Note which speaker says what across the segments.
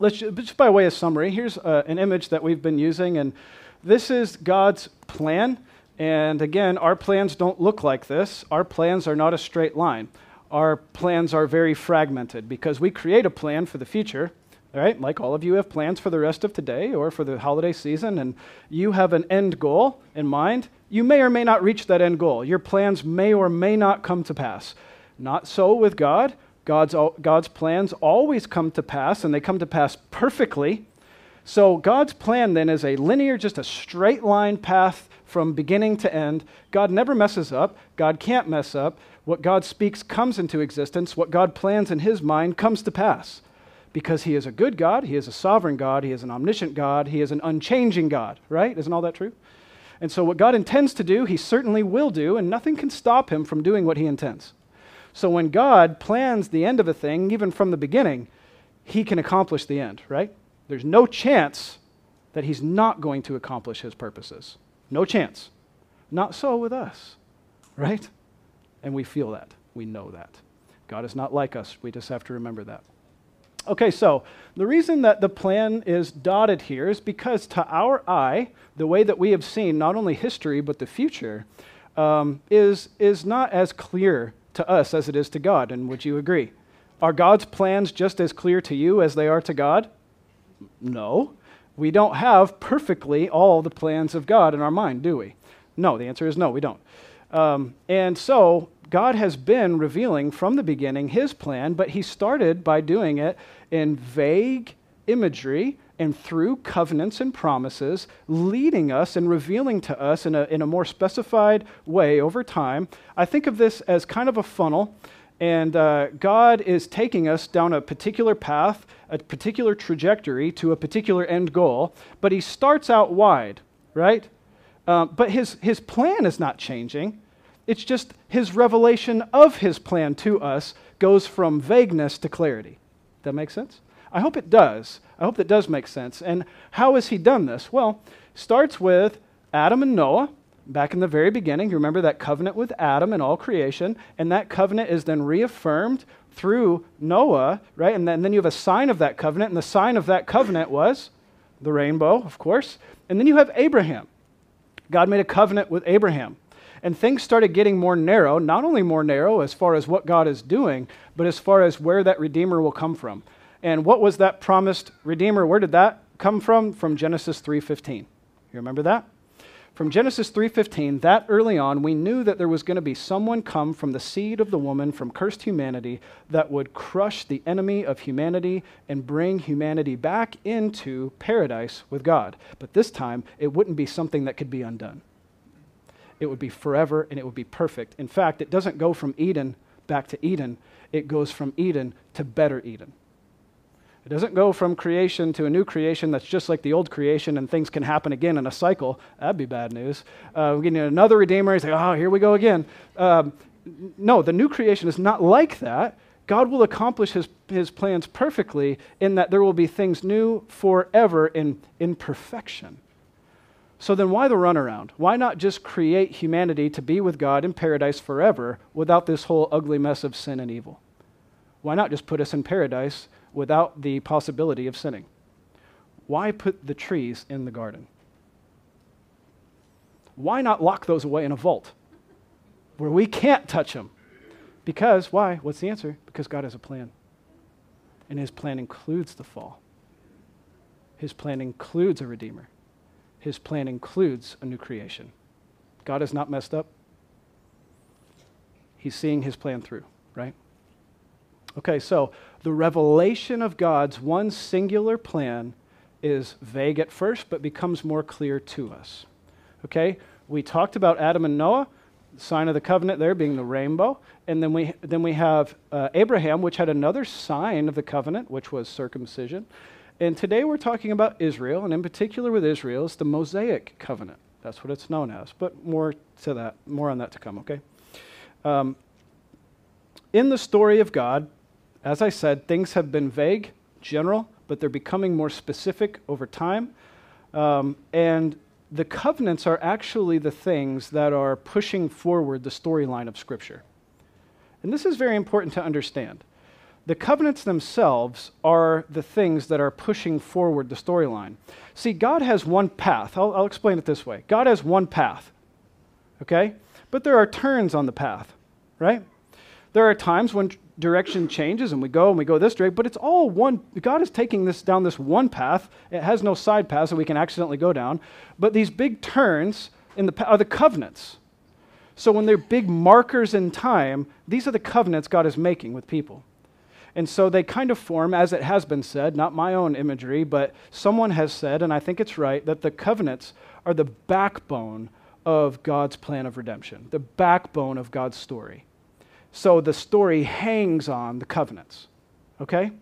Speaker 1: let's ju- just by way of summary, here's uh, an image that we've been using, and this is God's plan. And again, our plans don't look like this. Our plans are not a straight line. Our plans are very fragmented because we create a plan for the future, right? Like all of you have plans for the rest of today or for the holiday season, and you have an end goal in mind. You may or may not reach that end goal. Your plans may or may not come to pass. Not so with God. God's, God's plans always come to pass, and they come to pass perfectly. So God's plan then is a linear, just a straight line path from beginning to end. God never messes up. God can't mess up. What God speaks comes into existence. What God plans in his mind comes to pass. Because he is a good God, he is a sovereign God, he is an omniscient God, he is an unchanging God, right? Isn't all that true? And so, what God intends to do, he certainly will do, and nothing can stop him from doing what he intends. So, when God plans the end of a thing, even from the beginning, he can accomplish the end, right? There's no chance that he's not going to accomplish his purposes. No chance. Not so with us, right? And we feel that. We know that. God is not like us. We just have to remember that. Okay, so the reason that the plan is dotted here is because to our eye, the way that we have seen not only history but the future um, is, is not as clear to us as it is to God. And would you agree? Are God's plans just as clear to you as they are to God? No. We don't have perfectly all the plans of God in our mind, do we? No, the answer is no, we don't. Um, and so God has been revealing from the beginning his plan, but he started by doing it in vague imagery and through covenants and promises, leading us and revealing to us in a, in a more specified way over time. I think of this as kind of a funnel, and uh, God is taking us down a particular path, a particular trajectory to a particular end goal, but he starts out wide, right? Uh, but his, his plan is not changing. It's just his revelation of his plan to us goes from vagueness to clarity. That makes sense? I hope it does. I hope that does make sense. And how has he done this? Well, starts with Adam and Noah back in the very beginning. You remember that covenant with Adam and all creation, and that covenant is then reaffirmed through Noah, right? And then, and then you have a sign of that covenant, and the sign of that covenant was the rainbow, of course. And then you have Abraham. God made a covenant with Abraham. And things started getting more narrow, not only more narrow as far as what God is doing, but as far as where that Redeemer will come from. And what was that promised Redeemer? Where did that come from? From Genesis 3:15. You remember that? From Genesis 3:15, that early on, we knew that there was going to be someone come from the seed of the woman from cursed humanity that would crush the enemy of humanity and bring humanity back into paradise with God. But this time, it wouldn't be something that could be undone it would be forever and it would be perfect. In fact, it doesn't go from Eden back to Eden, it goes from Eden to better Eden. It doesn't go from creation to a new creation that's just like the old creation and things can happen again in a cycle. That'd be bad news. Uh, we get another Redeemer. He's like, oh, here we go again. Um, no, the new creation is not like that. God will accomplish his, his plans perfectly in that there will be things new forever in, in perfection. So then, why the runaround? Why not just create humanity to be with God in paradise forever without this whole ugly mess of sin and evil? Why not just put us in paradise without the possibility of sinning? Why put the trees in the garden? Why not lock those away in a vault where we can't touch them? Because, why? What's the answer? Because God has a plan. And his plan includes the fall, his plan includes a redeemer his plan includes a new creation. God is not messed up. He's seeing his plan through, right? Okay, so the revelation of God's one singular plan is vague at first, but becomes more clear to us. Okay, we talked about Adam and Noah, sign of the covenant there being the rainbow, and then we then we have uh, Abraham, which had another sign of the covenant, which was circumcision, and today we're talking about Israel, and in particular with Israel, it's the Mosaic covenant. That's what it's known as. But more to that, more on that to come, okay? Um, in the story of God, as I said, things have been vague, general, but they're becoming more specific over time. Um, and the covenants are actually the things that are pushing forward the storyline of Scripture. And this is very important to understand. the covenants themselves are the things that are pushing forward the storyline. See, God has one path. I'll, I'll, explain it this way God has one path, okay? But there are turns on the path, right? There are times when direction changes and we go and we go this direction, but it's all one. God is taking this down this one path. It has no side paths that we can accidentally go down. But these big turns in the, are the covenants. So when they're big markers in time, these are the covenants God is making with people. And so they kind of form, as it has been said, not my own imagery, but someone has said, and I think it's right, that the covenants are the backbone of God's plan of redemption, the backbone of God's story. So the story hangs on the covenants. Okay?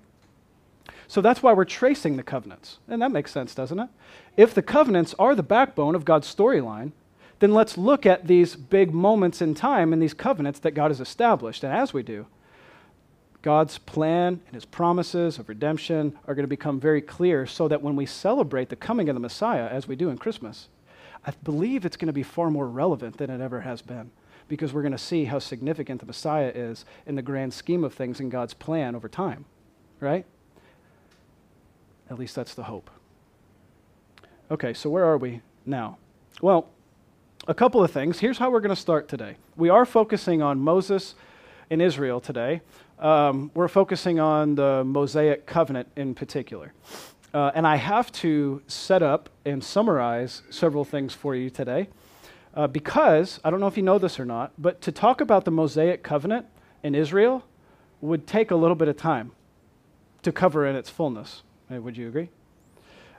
Speaker 1: So that's why we're tracing the covenants. And that makes sense, doesn't it? If the covenants are the backbone of God's storyline, then let's look at these big moments in time and these covenants that God has established. And as we do, God's plan and his promises of redemption are going to become very clear so that when we celebrate the coming of the Messiah, as we do in Christmas, I believe it's going to be far more relevant than it ever has been because we're going to see how significant the Messiah is in the grand scheme of things in God's plan over time, right? At least that's the hope. Okay, so where are we now? Well, a couple of things. Here's how we're going to start today. We are focusing on Moses in Israel today. Um, we're focusing on the Mosaic covenant in particular. Uh, and I have to set up and summarize several things for you today. Uh, because, I don't know if you know this or not, but to talk about the Mosaic covenant in Israel would take a little bit of time to cover in its fullness. Would you agree?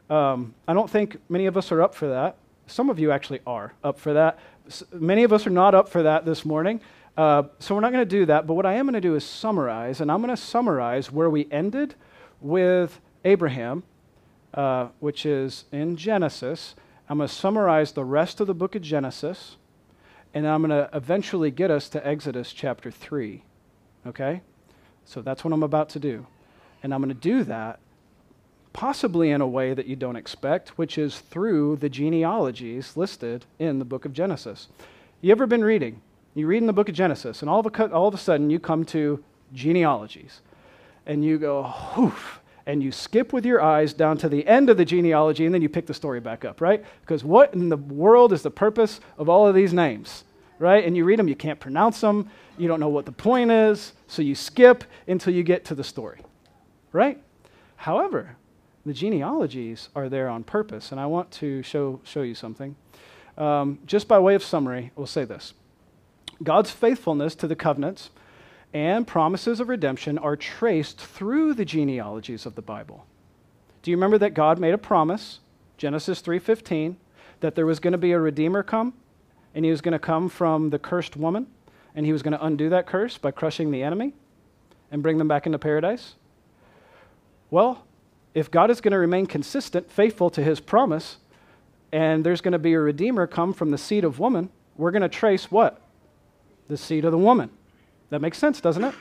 Speaker 1: Um, I don't think many of us are up for that. Some of you actually are up for that. S- many of us are not up for that this morning. Uh, so we're not going to do that. But what I am going to do is summarize, and I'm going to summarize where we ended with Abraham, uh, which is in Genesis. I'm going to summarize the rest of the book of Genesis, and I'm going to eventually get us to Exodus chapter 3. Okay? So that's what I'm about to do. And I'm going to do that possibly in a way that you don't expect, which is through the genealogies listed in the book of Genesis. You ever been reading? You read in the book of Genesis, and all of a, all of a sudden you come to genealogies, and you go, "Oof!" And you skip with your eyes down to the end of the genealogy, and then you pick the story back up, right? Because what in the world is the purpose of all of these names, right? And you read them, you can't pronounce them, you don't know what the point is, so you skip until you get to the story, right? However, the genealogies are there on purpose, and I want to show, show you something. Um, just by way of summary, we'll say this God's faithfulness to the covenants and promises of redemption are traced through the genealogies of the Bible. Do you remember that God made a promise, Genesis 3:15, that there was going to be a redeemer come and he was going to come from the cursed woman and he was going to undo that curse by crushing the enemy and bring them back into paradise? Well, if God is going to remain consistent, faithful to his promise, and there's going to be a redeemer come from the seed of woman, we're going to trace what? The seed of the woman. That makes sense, doesn't it?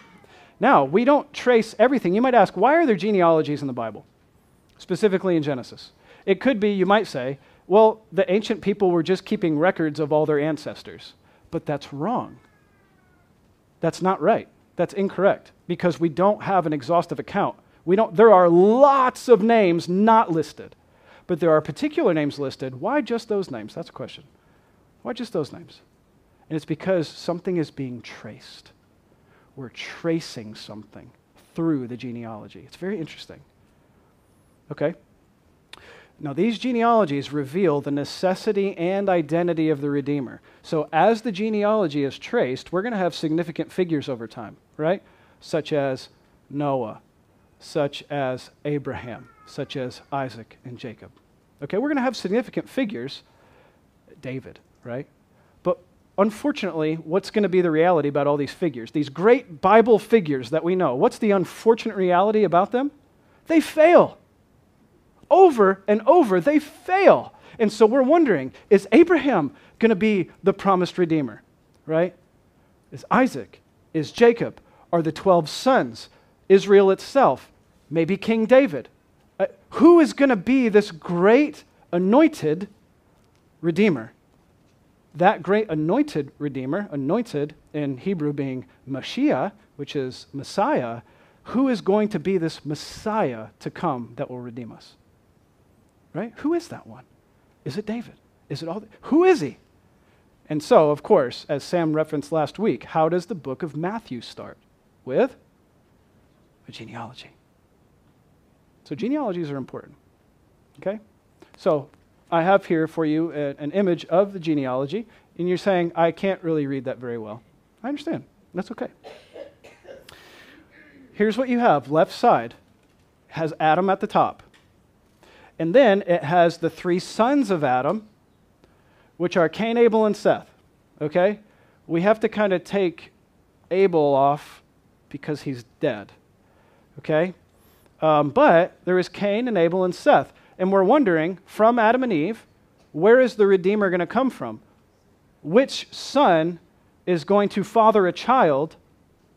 Speaker 1: Now, we don't trace everything. You might ask, why are there genealogies in the Bible, specifically in Genesis? It could be, you might say, well, the ancient people were just keeping records of all their ancestors. But that's wrong. That's not right. That's incorrect because we don't have an exhaustive account. We don't, there are lots of names not listed, but there are particular names listed. Why just those names? That's a question. Why just those names? And it's because something is being traced we're tracing something through the genealogy. It's very interesting. Okay? Now, these genealogies reveal the necessity and identity of the Redeemer. So, as the genealogy is traced, we're going to have significant figures over time, right? Such as Noah, such as Abraham, such as Isaac and Jacob. Okay, we're going to have significant figures, David, right? Unfortunately, what's going to be the reality about all these figures? These great Bible figures that we know. What's the unfortunate reality about them? They fail. Over and over, they fail. And so we're wondering is Abraham going to be the promised redeemer? Right? Is Isaac? Is Jacob? Are the 12 sons? Israel itself? Maybe King David? Uh, who is going to be this great anointed redeemer? That great anointed Redeemer, anointed in Hebrew being Mashiach, which is Messiah, who is going to be this Messiah to come that will redeem us? Right? Who is that one? Is it David? Is it all? The, who is he? And so, of course, as Sam referenced last week, how does the book of Matthew start? With a genealogy. So, genealogies are important. Okay? So, I have here for you a, an image of the genealogy, and you're saying, I can't really read that very well. I understand. That's okay. Here's what you have left side has Adam at the top. And then it has the three sons of Adam, which are Cain, Abel, and Seth. Okay? We have to kind of take Abel off because he's dead. Okay? Um, but there is Cain and Abel and Seth. And we're wondering from Adam and Eve, where is the Redeemer going to come from? Which son is going to father a child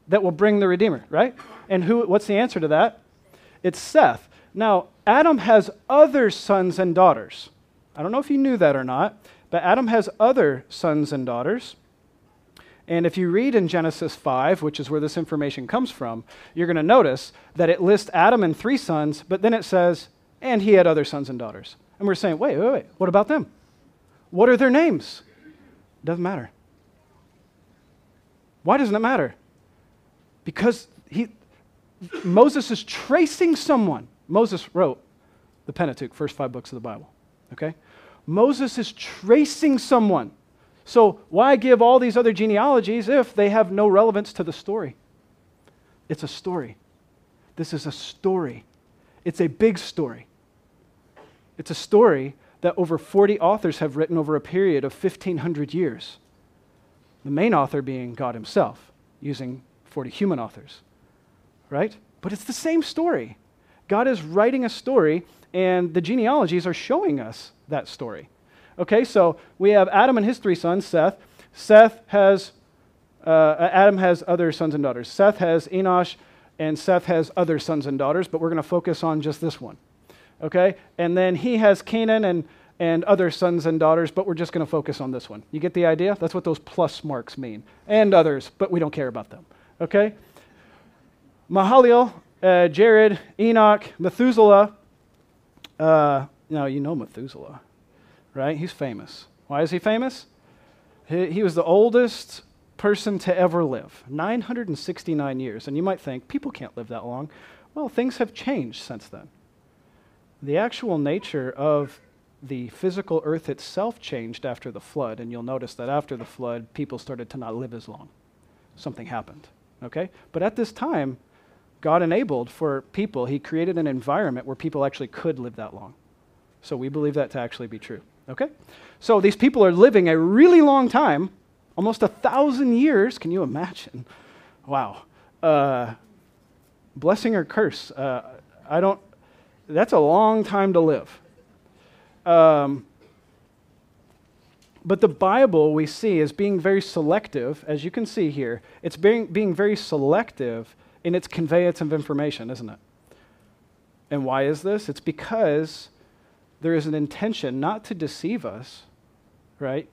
Speaker 1: that will bring the Redeemer, right? And who, what's the answer to that? It's Seth. Now, Adam has other sons and daughters. I don't know if you knew that or not, but Adam has other sons and daughters. And if you read in Genesis 5, which is where this information comes from, you're going to notice that it lists Adam and three sons, but then it says, and he had other sons and daughters. And we're saying, wait, wait, wait, what about them? What are their names? Doesn't matter. Why doesn't it matter? Because he, Moses is tracing someone. Moses wrote the Pentateuch, first five books of the Bible. Okay? Moses is tracing someone. So why give all these other genealogies if they have no relevance to the story? It's a story. This is a story. It's a big story. It's a story that over 40 authors have written over a period of 1,500 years. The main author being God Himself, using 40 human authors. Right? But it's the same story. God is writing a story, and the genealogies are showing us that story. Okay, so we have Adam and his three sons, Seth. Seth has, uh, Adam has other sons and daughters. Seth has Enosh, and Seth has other sons and daughters, but we're going to focus on just this one. Okay, and then he has Kenan and, and other sons and daughters, but we're just going to focus on this one. You get the idea? That's what those plus marks mean. And others, but we don't care about them. Okay? Mahalalel, uh, Jared, Enoch, Methuselah. Uh, now, you know Methuselah, right? He's famous. Why is he famous? He, he was the oldest person to ever live 969 years. And you might think, people can't live that long. Well, things have changed since then. The actual nature of the physical earth itself changed after the flood, and you'll notice that after the flood, people started to not live as long. Something happened, okay? But at this time, God enabled for people, He created an environment where people actually could live that long. So we believe that to actually be true. Okay? So these people are living a really long time, almost a thousand years. Can you imagine? Wow. Uh, blessing or curse? Uh, I don't, that's a long time to live. Um, but the Bible we see is being very selective, as you can see here. It's being, being very selective in its conveyance of information, isn't it? And why is this? It's because there is an intention not to deceive us, right?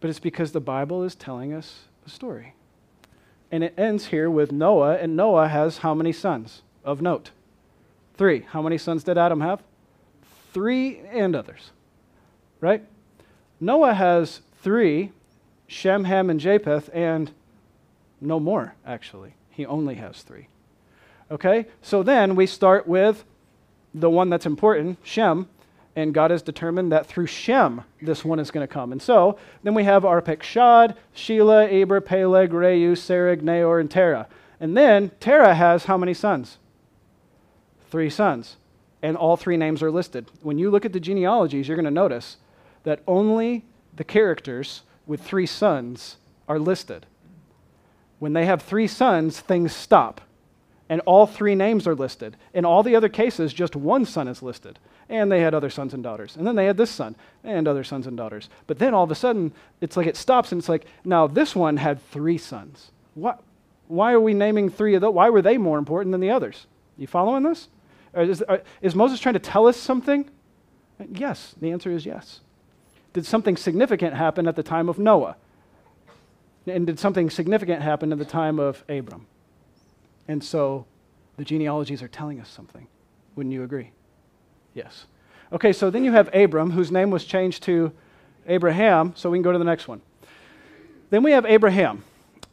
Speaker 1: But it's because the Bible is telling us a story. And it ends here with Noah, and Noah has how many sons of note? Three. How many sons did Adam have? Three and others, right? Noah has three Shem, Ham, and Japheth, and no more, actually. He only has three. Okay? So then we start with the one that's important, Shem, and God has determined that through Shem, this one is going to come. And so then we have Arpachshad, Shelah, Eber, Peleg, Reu, Serug, Nahor, and Terah. And then Terah has how many sons? Three sons. And all three names are listed. When you look at the genealogies, you're going to notice that only the characters with three sons are listed. When they have three sons, things stop. And all three names are listed. In all the other cases, just one son is listed. And they had other sons and daughters. And then they had this son and other sons and daughters. But then all of a sudden, it's like it stops and it's like, now this one had three sons. What, why are we naming three of those? Why were they more important than the others? You following this? Is, is Moses trying to tell us something? Yes. The answer is yes. Did something significant happen at the time of Noah? And did something significant happen at the time of Abram? And so The genealogies are telling us something. Wouldn't you agree? Yes. Okay, so then you have Abram, whose name was changed to Abraham, so we can go to the next one. Then we have Abraham.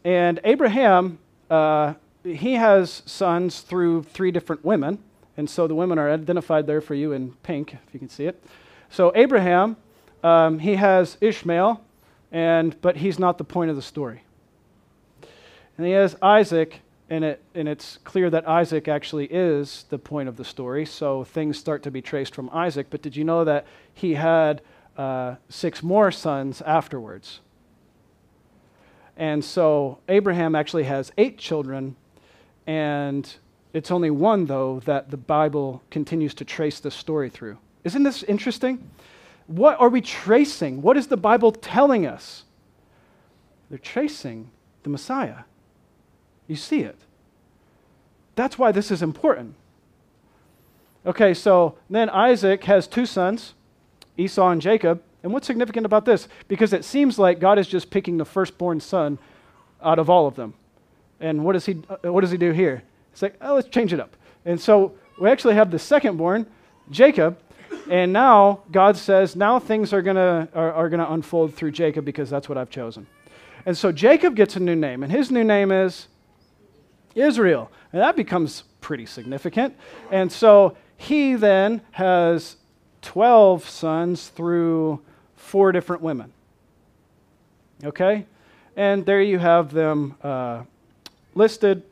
Speaker 1: And Abraham, uh, he has sons through three different women. And so the women are identified there for you in pink, if you can see it. So Abraham, um, he has Ishmael, and, but he's not the point of the story. And he has Isaac, and, it, and it's clear that Isaac actually is the point of the story. So things start to be traced from Isaac. But did you know that he had uh, six more sons afterwards? And so Abraham actually has eight children, and it's only one, though, that the Bible continues to trace the story through. Isn't this interesting? What are we tracing? What is the Bible telling us? They're tracing the Messiah. You see it. That's why this is important. Okay, so then Isaac has two sons, Esau and Jacob. And what's significant about this? Because it seems like God is just picking the firstborn son out of all of them. And what does he, what does he do here? It's like, oh, let's change it up. And so we actually have the secondborn, Jacob, and now God says, now things are going to are, are gonna unfold through Jacob because that's what I've chosen. And so Jacob gets a new name, and his new name is Israel. And that becomes pretty significant. And so he then has 12 sons through four different women. Okay? And there you have them uh, listed.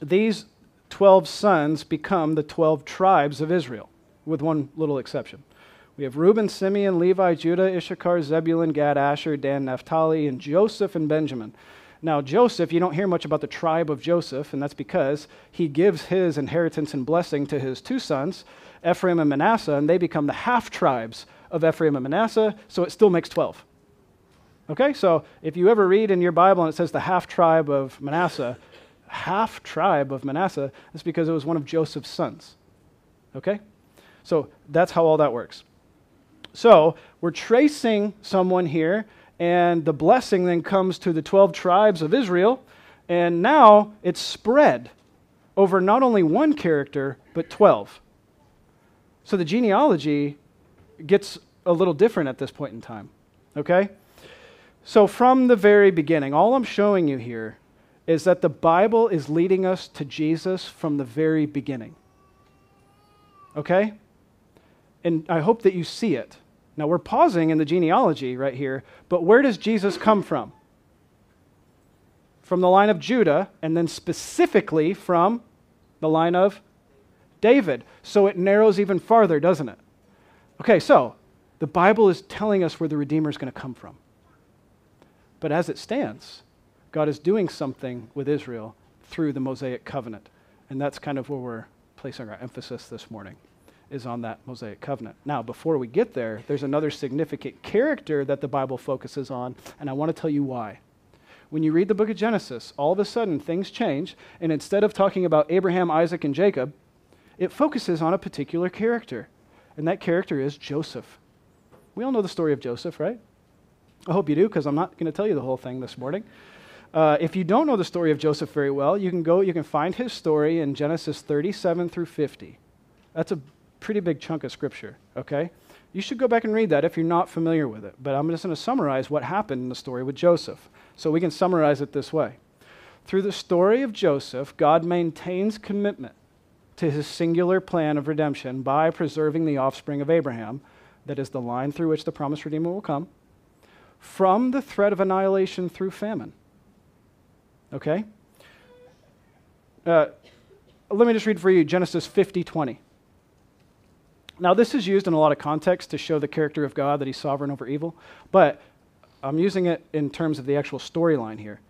Speaker 1: These 12 sons become the 12 tribes of Israel, with one little exception. We have Reuben, Simeon, Levi, Judah, Issachar, Zebulun, Gad, Asher, Dan, Naphtali, and Joseph and Benjamin. Now, Joseph, you don't hear much about the tribe of Joseph, and that's because he gives his inheritance and blessing to his two sons, Ephraim and Manasseh, and they become the half tribes of Ephraim and Manasseh, so it still makes 12. Okay, so if you ever read in your Bible and it says the half tribe of Manasseh, half tribe of Manasseh, it's because it was one of Joseph's sons. Okay? So that's how all that works. So we're tracing someone here, and the blessing then comes to the 12 tribes of Israel, and now it's spread over not only one character, but 12. So the genealogy gets a little different at this point in time. Okay? So, from the very beginning, all I'm showing you here is that the Bible is leading us to Jesus from the very beginning. Okay? And I hope that you see it. Now, we're pausing in the genealogy right here, but where does Jesus come from? From the line of Judah, and then specifically from the line of David. So it narrows even farther, doesn't it? Okay, so the Bible is telling us where the Redeemer is going to come from. But as it stands, God is doing something with Israel through the Mosaic covenant. And that's kind of where we're placing our emphasis this morning is on that Mosaic covenant. Now, before we get there, there's another significant character that the Bible focuses on, and I want to tell you why. When you read the book of Genesis, all of a sudden things change, and instead of talking about Abraham, Isaac, and Jacob, it focuses on a particular character, and that character is Joseph. We all know the story of Joseph, right? I hope you do, because I'm not going to tell you the whole thing this morning. Uh, if you don't know the story of Joseph very well, you can go, you can find his story in Genesis 37 through 50. That's a pretty big chunk of scripture, okay? You should go back and read that if you're not familiar with it. But I'm just going to summarize what happened in the story with Joseph. So we can summarize it this way. Through the story of Joseph, God maintains commitment to his singular plan of redemption by preserving the offspring of Abraham, that is the line through which the promised Redeemer will come, from the threat of annihilation through famine. Okay? Uh, let me just read for you Genesis 50 20. Now, this is used in a lot of context to show the character of God, that he's sovereign over evil, but I'm using it in terms of the actual storyline here.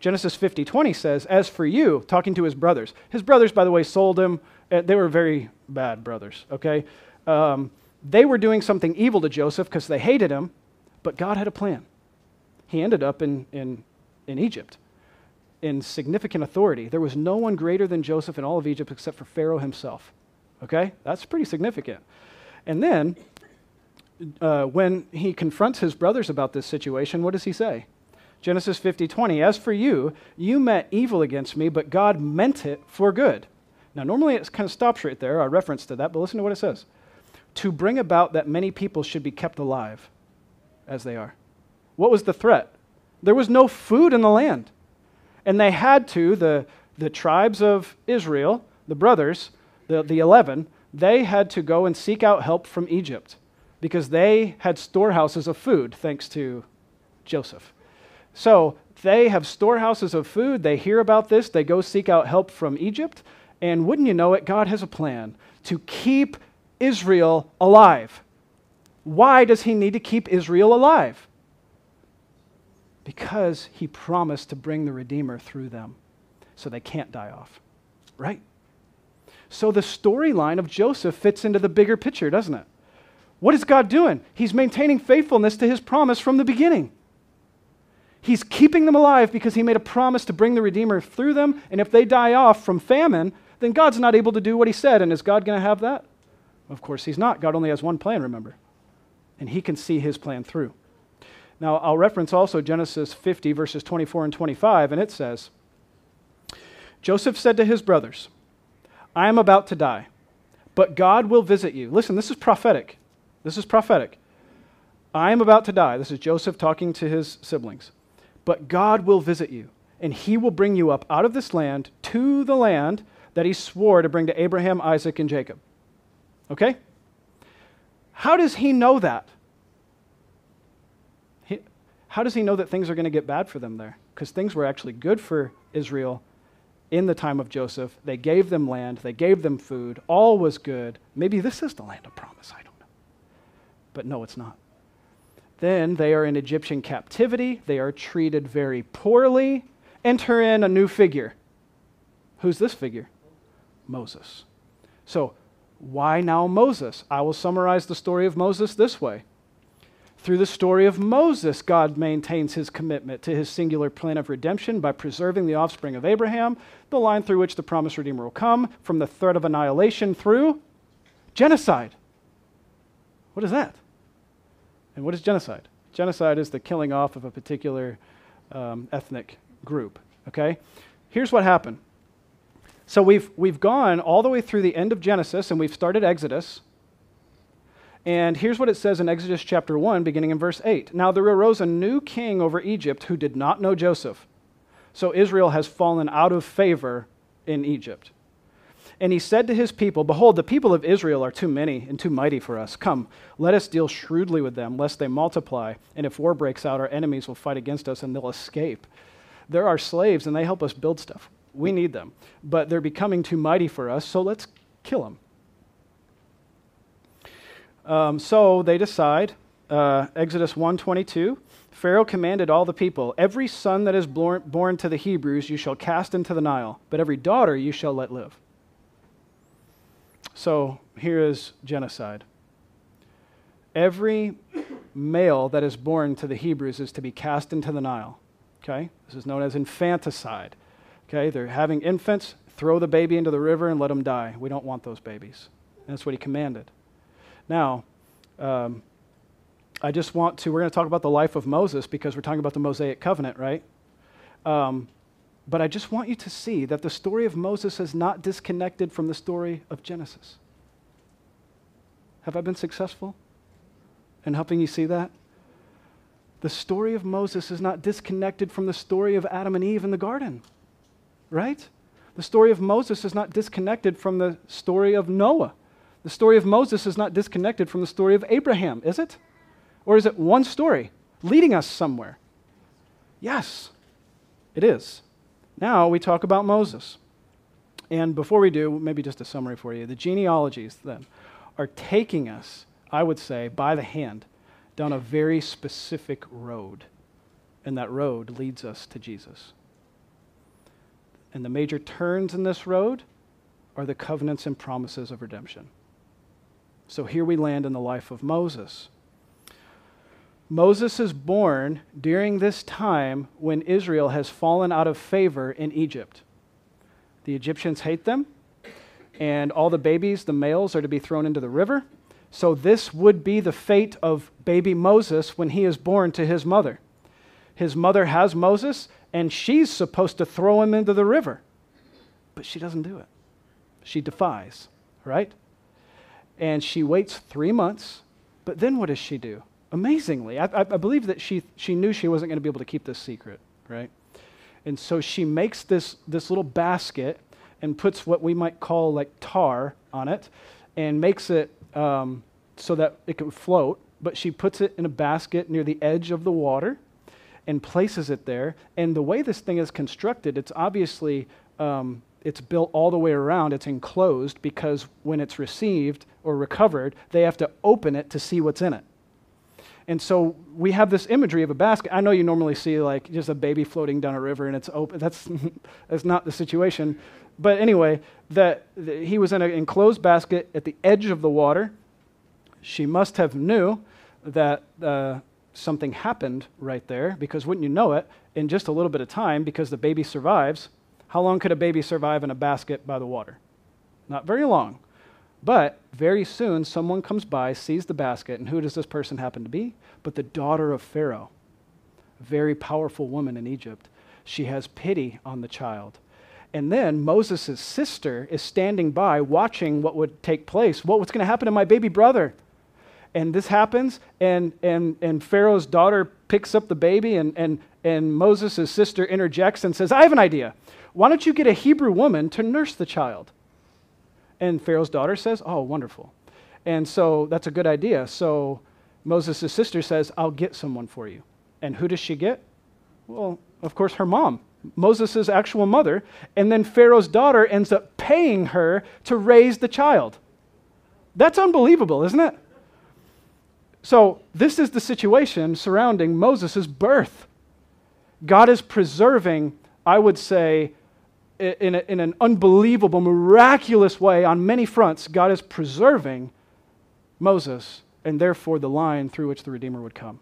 Speaker 1: Genesis 50 20 says, As for you, talking to his brothers, his brothers, by the way, sold him uh, they were very bad brothers, okay? Um, they were doing something evil to Joseph because they hated him, but God had a plan. He ended up in, in, in Egypt in significant authority. There was no one greater than Joseph in all of Egypt except for Pharaoh himself. Okay? That's pretty significant. And then, uh, when he confronts his brothers about this situation, what does he say? Genesis 50 20, As for you, you meant evil against me, but God meant it for good Now, normally it kind of stops right there, a reference to that, but listen to what it says to bring about that many people should be kept alive as they are. What was the threat? There was no food in the land. And they had to, the, the tribes of Israel, the brothers, the, the 11, they had to go and seek out help from Egypt because they had storehouses of food, thanks to Joseph. So they have storehouses of food. They hear about this. They go seek out help from Egypt. And wouldn't you know it, God has a plan to keep Israel alive. Why does he need to keep Israel alive? Because he promised to bring the Redeemer through them so they can't die off. Right? So the storyline of Joseph fits into the bigger picture, doesn't it? What is God doing? He's maintaining faithfulness to his promise from the beginning. He's keeping them alive because he made a promise to bring the Redeemer through them, and if they die off from famine, then God's not able to do what he said. And is God going to have that? Of course, he's not. God only has one plan, remember. And he can see his plan through. Now, I'll reference also Genesis 50, verses 24 and 25, and it says Joseph said to his brothers, I am about to die, but God will visit you. Listen, this is prophetic. This is prophetic. I am about to die. This is Joseph talking to his siblings. But God will visit you, and he will bring you up out of this land to the land that he swore to bring to Abraham, Isaac, and Jacob. Okay? How does he know that? How does he know that things are going to get bad for them there? Because things were actually good for Israel in the time of Joseph. They gave them land, they gave them food, all was good. Maybe this is the land of promise, I don't know. But no, it's not. Then they are in Egyptian captivity, they are treated very poorly. Enter in a new figure. Who's this figure? Moses. So why now Moses? I will summarize the story of Moses this way. Through the story of Moses, God maintains his commitment to his singular plan of redemption by preserving the offspring of Abraham, the line through which the promised Redeemer will come, from the threat of annihilation through genocide. What is that? And what is genocide? Genocide is the killing off of a particular um, ethnic group. Okay? Here's what happened so we've, we've gone all the way through the end of Genesis and we've started Exodus. And here's what it says in Exodus chapter 1, beginning in verse 8. Now there arose a new king over Egypt who did not know Joseph. So Israel has fallen out of favor in Egypt. And he said to his people, Behold, the people of Israel are too many and too mighty for us. Come, let us deal shrewdly with them, lest they multiply. And if war breaks out, our enemies will fight against us and they'll escape. They're our slaves and they help us build stuff. We need them. But they're becoming too mighty for us, so let's kill them. Um, so they decide, uh, Exodus 1.22, Pharaoh commanded all the people, Every son that is born, born to the Hebrews you shall cast into the Nile, but every daughter you shall let live. So here is genocide. Every male that is born to the Hebrews is to be cast into the Nile. Okay? This is known as infanticide. Okay, they're having infants, throw the baby into the river and let them die. We don't want those babies. And that's what he commanded. Now, um, I just want to, we're going to talk about the life of Moses because we're talking about the Mosaic covenant, right? Um, but I just want you to see that the story of Moses is not disconnected from the story of Genesis. Have I been successful in helping you see that? The story of Moses is not disconnected from the story of Adam and Eve in the garden right? The story of Moses is not disconnected from the story of Noah. The story of Moses is not disconnected from the story of Abraham, is it? Or is it one story leading us somewhere? Yes, it is. Now we talk about Moses. And before we do, maybe just a summary for you. The genealogies, then, are taking us, I would say, by the hand down a very specific road. And that road leads us to Jesus. And the major turns in this road are the covenants and promises of redemption. So here we land in the life of Moses. Moses is born during this time when Israel has fallen out of favor in Egypt. The Egyptians hate them, and all the babies, the males, are to be thrown into the river. So, this would be the fate of baby Moses when he is born to his mother. His mother has Moses, and she's supposed to throw him into the river. But she doesn't do it. She defies, right? And she waits three months, but then what does she do? Amazingly, I, I, I believe that she, she knew she wasn't going to be able to keep this secret, right? And so she makes this, this little basket and puts what we might call like tar on it and makes it um, so that it can float. But she puts it in a basket near the edge of the water and places it there. And the way this thing is constructed, it's obviously um, it's built all the way around. It's enclosed because when it's received or recovered, they have to open it to see what's in it. And so we have this imagery of a basket. I know you normally see like just a baby floating down a river and it's open. That's, that's not the situation. But anyway, that, he was in an enclosed basket at the edge of the water. She must have knew that uh, something happened right there because wouldn't you know it, in just a little bit of time, because the baby survives, how long could a baby survive in a basket by the water? Not very long. But very soon, someone comes by, sees the basket, and who does this person happen to be? But the daughter of Pharaoh, a very powerful woman in Egypt. She has pity on the child. And then Moses' sister is standing by watching what would take place. What, what's going to happen to my baby brother? And this happens, and, and, and Pharaoh's daughter picks up the baby, and, and, and Moses' sister interjects and says, I have an idea. Why don't you get a Hebrew woman to nurse the child? And Pharaoh's daughter says, Oh, wonderful. And so that's a good idea. So Moses' sister says, I'll get someone for you. And who does she get? Well, of course, her mom, Moses' actual mother. And then Pharaoh's daughter ends up paying her to raise the child. That's unbelievable, isn't it? So, this is the situation surrounding Moses' birth. God is preserving, I would say, in, a, in an unbelievable, miraculous way on many fronts, God is preserving Moses and therefore the line through which the Redeemer would come.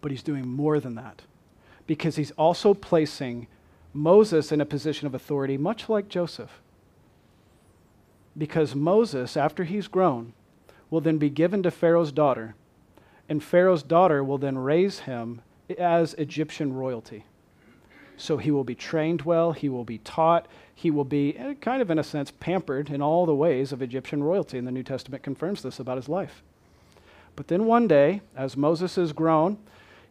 Speaker 1: But he's doing more than that because he's also placing Moses in a position of authority, much like Joseph. Because Moses, after he's grown, will then be given to Pharaoh's daughter, and Pharaoh's daughter will then raise him as Egyptian royalty. So he will be trained well, he will be taught, he will be eh, kind of, in a sense, pampered in all the ways of Egyptian royalty. And the New Testament confirms this about his life. But then one day, as Moses is grown,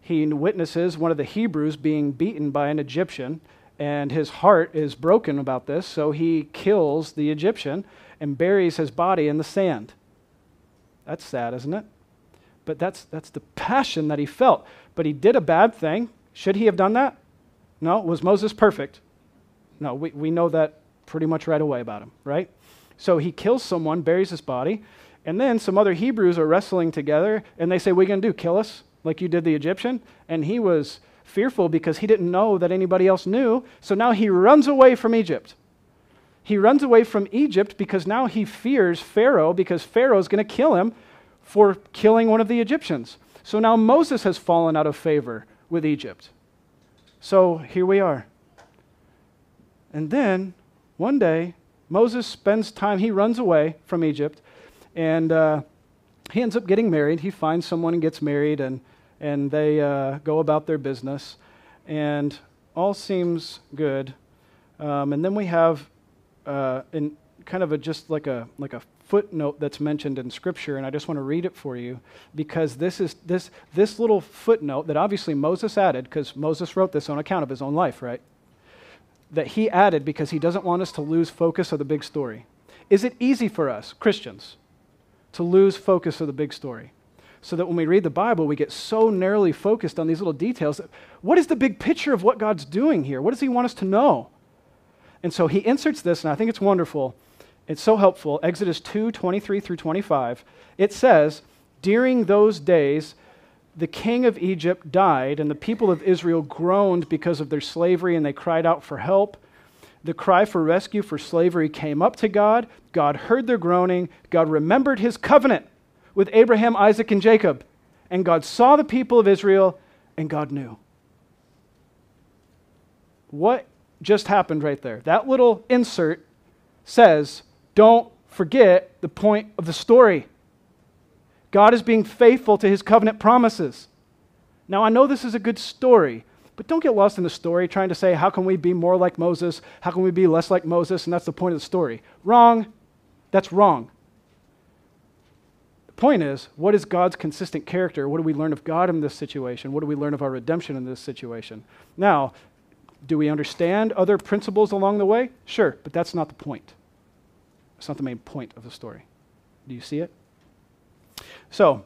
Speaker 1: he witnesses one of the Hebrews being beaten by an Egyptian, and his heart is broken about this, so he kills the Egyptian and buries his body in the sand. That's sad, isn't it? But that's, that's the passion that he felt. But he did a bad thing. Should he have done that? No. Was Moses perfect? No. We, we know that pretty much right away about him, right? So he kills someone, buries his body, and then some other Hebrews are wrestling together, and they say, What are you going to do? Kill us like you did the Egyptian? And he was fearful because he didn't know that anybody else knew. So now he runs away from Egypt. He runs away from Egypt because now he fears Pharaoh because Pharaoh is going to kill him for killing one of the Egyptians. So now Moses has fallen out of favor with Egypt. So here we are. And then one day, Moses spends time, he runs away from Egypt, and uh, he ends up getting married. He finds someone and gets married, and, and they uh, go about their business, and all seems good. Um, and then we have uh, in kind of a, just like a, like a footnote that's mentioned in Scripture, and I just want to read it for you because this is this this little footnote that obviously Moses added because Moses wrote this on account of his own life, right? That he added because he doesn't want us to lose focus of the big story. Is it easy for us, Christians, to lose focus of the big story? So that when we read the Bible, we get so narrowly focused on these little details. What is the big picture of what God's doing here? What does he want us to know? And so he inserts this, and I think it's wonderful it's so helpful. Exodus 2 23 through 25. It says, During those days, the king of Egypt died, and the people of Israel groaned because of their slavery, and they cried out for help. The cry for rescue for slavery came up to God. God heard their groaning. God remembered his covenant with Abraham, Isaac, and Jacob. And God saw the people of Israel, and God knew. What just happened right there? That little insert says don't forget the point of the story. God is being faithful to his covenant promises. Now, I know this is a good story, But don't get lost in the story trying to say, how can we be more like Moses? How can we be less like Moses? And that's the point of the story. Wrong. That's wrong. The point is, what is God's consistent character? What do we learn of God in this situation? What do we learn of our redemption in this situation? Now, do we understand other principles along the way? Sure, but that's not the point. It's not the main point of the story. Do you see it? So,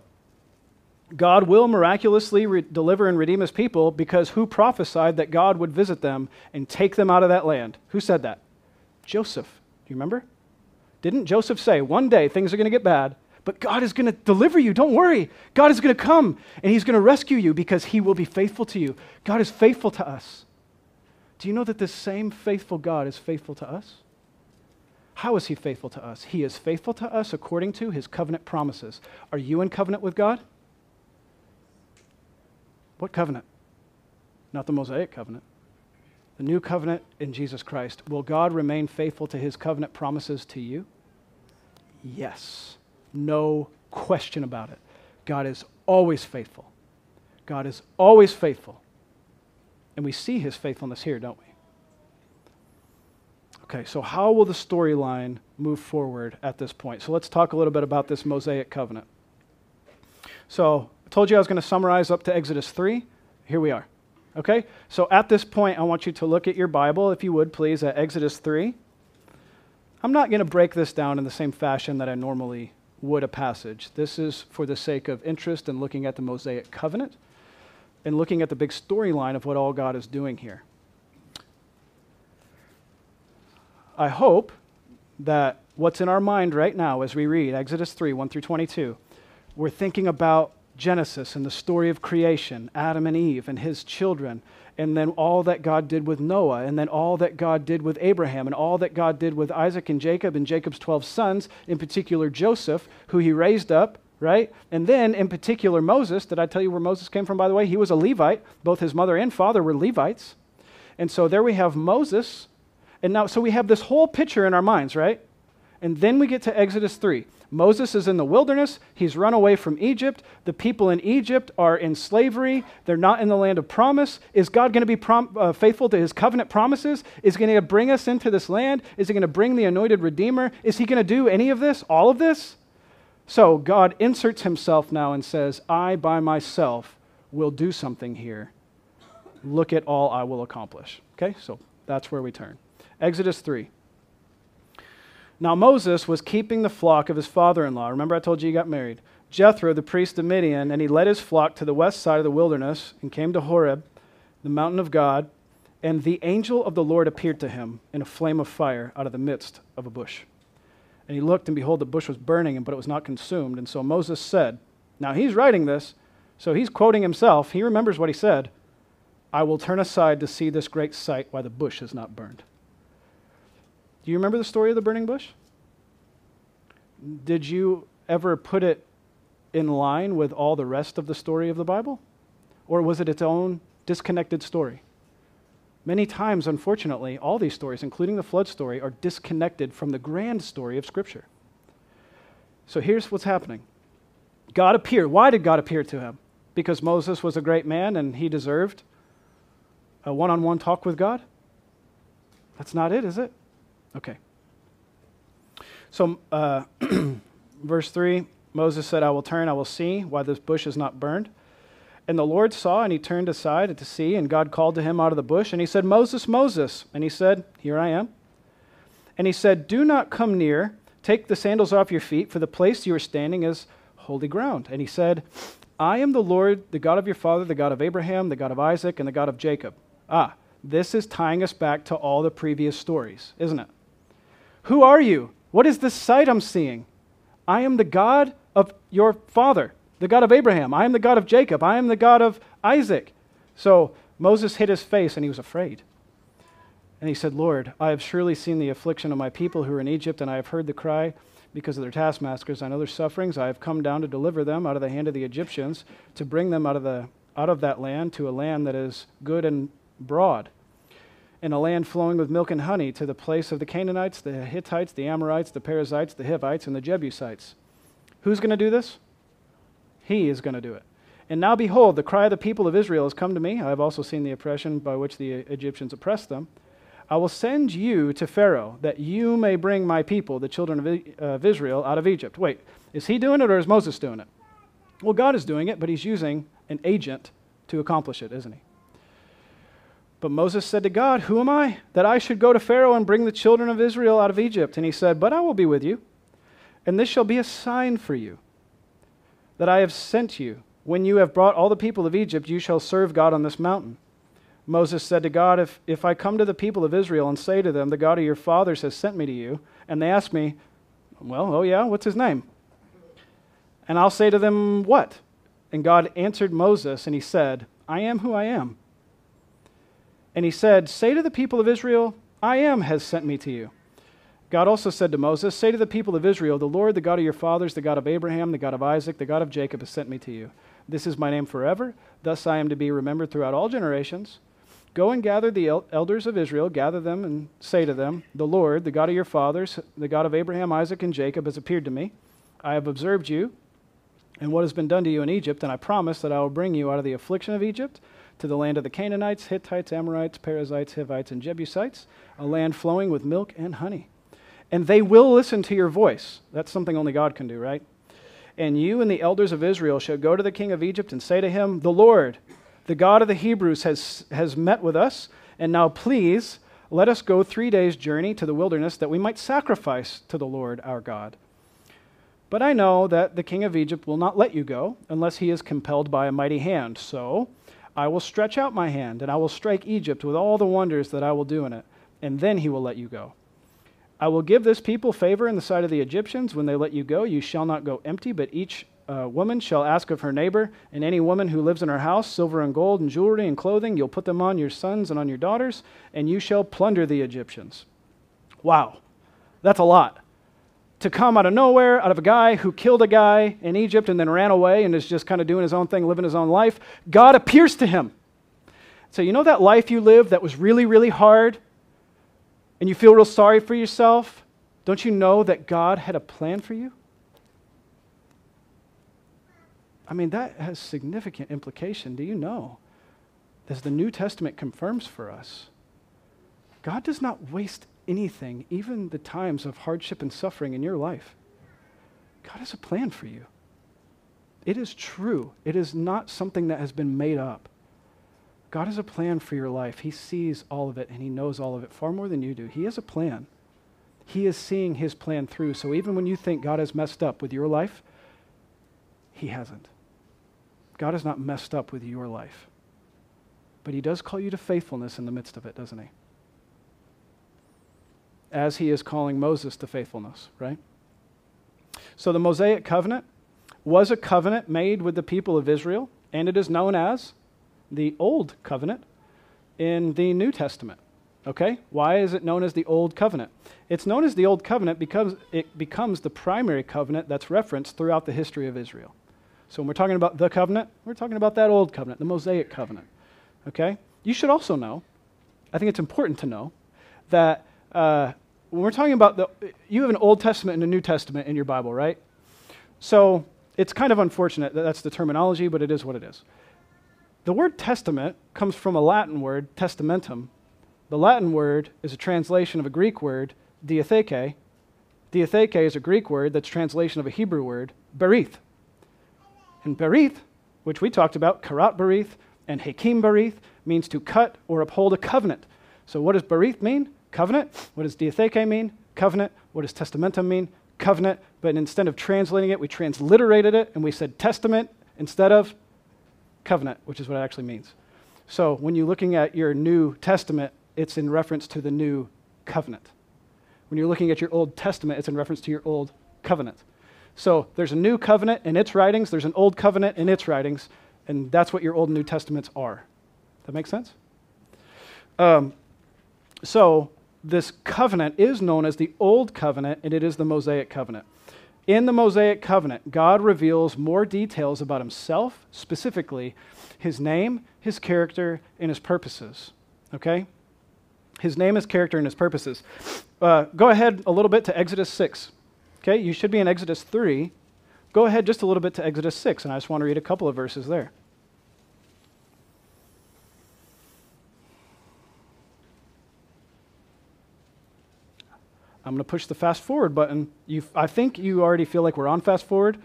Speaker 1: God will miraculously re- deliver and redeem his people because who prophesied that God would visit them and take them out of that land? Who said that? Joseph. Do you remember? Didn't Joseph say, one day things are going to get bad, but God is going to deliver you. Don't worry. God is going to come and he's going to rescue you because he will be faithful to you. God is faithful to us. Do you know that this same faithful God is faithful to us? How is he faithful to us? He is faithful to us according to his covenant promises. Are you in covenant with God? What covenant? Not the Mosaic covenant. The new covenant in Jesus Christ. Will God remain faithful to his covenant promises to you? Yes. No question about it. God is always faithful. God is always faithful. And we see his faithfulness here, don't we? Okay, so how will the storyline move forward at this point? So let's talk a little bit about this Mosaic covenant. So I told you I was going to summarize up to Exodus 3. Here we are. Okay? So at this point, I want you to look at your Bible, if you would, please, at Exodus 3. I'm not going to break this down in the same fashion that I normally would a passage. This is for the sake of interest in looking at the Mosaic covenant and looking at the big storyline of what all God is doing here. I hope that what's in our mind right now as we read Exodus 3 1 through 22, we're thinking about Genesis and the story of creation, Adam and Eve and his children, and then all that God did with Noah, and then all that God did with Abraham, and all that God did with Isaac and Jacob and Jacob's 12 sons, in particular Joseph, who he raised up, right? And then, in particular, Moses. Did I tell you where Moses came from, by the way? He was a Levite. Both his mother and father were Levites. And so there we have Moses. And now, so we have this whole picture in our minds, right? And then we get to Exodus 3. Moses is in the wilderness. He's run away from Egypt. The people in Egypt are in slavery. They're not in the land of promise. Is God going to be prom- uh, faithful to his covenant promises? Is he going to bring us into this land? Is he going to bring the anointed Redeemer? Is he going to do any of this? All of this? So God inserts himself now and says, I by myself will do something here. Look at all I will accomplish. Okay, so that's where we turn. Exodus 3. Now Moses was keeping the flock of his father in law. Remember, I told you he got married. Jethro, the priest of Midian, and he led his flock to the west side of the wilderness and came to Horeb, the mountain of God. And the angel of the Lord appeared to him in a flame of fire out of the midst of a bush. And he looked, and behold, the bush was burning, but it was not consumed. And so Moses said, Now he's writing this, so he's quoting himself. He remembers what he said I will turn aside to see this great sight, why the bush is not burned. Do you remember the story of the burning bush? Did you ever put it in line with all the rest of the story of the Bible? Or was it its own disconnected story? Many times, unfortunately, all these stories, including the flood story, are disconnected from the grand story of Scripture. So here's what's happening God appeared. Why did God appear to him? Because Moses was a great man and he deserved a one on one talk with God? That's not it, is it? Okay. So, uh, verse 3 Moses said, I will turn, I will see why this bush is not burned. And the Lord saw, and he turned aside to see, and God called to him out of the bush, and he said, Moses, Moses. And he said, Here I am. And he said, Do not come near. Take the sandals off your feet, for the place you are standing is holy ground. And he said, I am the Lord, the God of your father, the God of Abraham, the God of Isaac, and the God of Jacob. Ah, this is tying us back to all the previous stories, isn't it? Who are you? What is this sight I'm seeing? I am the God of your father, the God of Abraham. I am the God of Jacob. I am the God of Isaac. So Moses hid his face and he was afraid. And he said, Lord, I have surely seen the affliction of my people who are in Egypt, and I have heard the cry because of their taskmasters. I know their sufferings. I have come down to deliver them out of the hand of the Egyptians, to bring them out of, the, out of that land to a land that is good and broad in a land flowing with milk and honey to the place of the Canaanites, the Hittites, the Amorites, the Perizzites, the Hivites, and the Jebusites. Who's going to do this? He is going to do it. And now behold, the cry of the people of Israel has come to me. I have also seen the oppression by which the Egyptians oppressed them. I will send you to Pharaoh, that you may bring my people, the children of, Israel, out of Egypt. Wait, is he doing it or is Moses doing it? Well, God is doing it, but he's using an agent to accomplish it, isn't he? But Moses said to God, Who am I that I should go to Pharaoh and bring the children of Israel out of Egypt? And he said, But I will be with you, and this shall be a sign for you that I have sent you. When you have brought all the people of Egypt, you shall serve God on this mountain. Moses said to God, if, if I come to the people of Israel and say to them, The God of your fathers has sent me to you, and they ask me, Well, oh yeah, what's his name? And I'll say to them, What? And God answered Moses, and he said, I am who I am. And he said, Say to the people of Israel, I am has sent me to you. God also said to Moses, Say to the people of Israel, The Lord, the God of your fathers, the God of Abraham, the God of Isaac, the God of Jacob, has sent me to you. This is my name forever. Thus I am to be remembered throughout all generations. Go and gather the el- elders of Israel, gather them, and say to them, The Lord, the God of your fathers, the God of Abraham, Isaac, and Jacob, has appeared to me. I have observed you and what has been done to you in Egypt, and I promise that I will bring you out of the affliction of Egypt to the land of the Canaanites, Hittites, Amorites, Perizzites, Hivites, and Jebusites, a land flowing with milk and honey and they will listen to your voice. That's something only God can do, right? And you and the elders of Israel shall go to the king of Egypt and say to him, The Lord, the God of the Hebrews, has, has met with us, and now please let us go three days' journey to the wilderness that we might sacrifice to the Lord our God. But I know that the king of Egypt will not let you go unless he is compelled by a mighty hand. So I will stretch out my hand, and I will strike Egypt with all the wonders that I will do in it, and then he will let you go. I will give this people favor in the sight of the Egyptians. When they let you go, you shall not go empty, but each uh, woman shall ask of her neighbor, and any woman who lives in her house, silver and gold and jewelry and clothing, you'll put them on your sons and on your daughters, and you shall plunder the Egyptians. Wow, that's a lot. To come out of nowhere, out of a guy who killed a guy in Egypt and then ran away and is just kind of doing his own thing, living his own life, God appears to him. So, you know that life you lived that was really, really hard? And you feel real sorry for yourself, don't you know that God had a plan for you? I mean, that has significant implication. Do you know? As the New Testament confirms for us, God does not waste anything, even the times of hardship and suffering in your life. God has a plan for you. It is true. It is not something that has been made up. God has a plan for your life. He sees all of it and He knows all of it far more than you do. He has a plan. He is seeing His plan through. So even when you think God has messed up with your life, He hasn't. God has not messed up with your life. But He does call you to faithfulness in the midst of it, doesn't He? As He is calling Moses to faithfulness, right? So the Mosaic covenant was a covenant made with the people of Israel, and it is known as the Old Covenant in the New Testament. Okay? Why is it known as the Old Covenant? It's known as the Old Covenant because it becomes the primary covenant that's referenced throughout the history of Israel. So when we're talking about the covenant, we're talking about that Old Covenant, the Mosaic Covenant. Okay? You should also know, I think it's important to know, that uh, when we're talking about the, you have an Old Testament and a New Testament in your Bible, right? So it's kind of unfortunate that that's the terminology, but it is what it is. The word testament comes from a Latin word, testamentum. The Latin word is a translation of a Greek word, diatheke. Diatheke is a Greek word that's translation of a Hebrew word, berith. And berith, which we talked about, karat berith and hakim berith, means to cut or uphold a covenant. So what does berith mean? Covenant. What does diatheke mean? Covenant. What does testamentum mean? Covenant. But instead of translating it, we transliterated it and we said testament instead of covenant, which is what it actually means. So when you're looking at your New Testament, it's in reference to the new covenant. When you're looking at your Old Testament, it's in reference to your Old Covenant. So there's a new covenant in its writings, there's an old covenant in its writings, and that's what your Old and New Testaments are. That makes sense? Um, so this covenant is known as the Old Covenant, and it is the Mosaic Covenant. In the Mosaic covenant, God reveals more details about himself, specifically his name, his character, and his purposes. Okay? His name, his character, and his purposes. Uh, go ahead a little bit to Exodus 6. Okay? You should be in Exodus 3. Go ahead just a little bit to Exodus 6, and I just want to read a couple of verses there. I'm going to push the fast forward button. You, I think you already feel like we're on fast forward.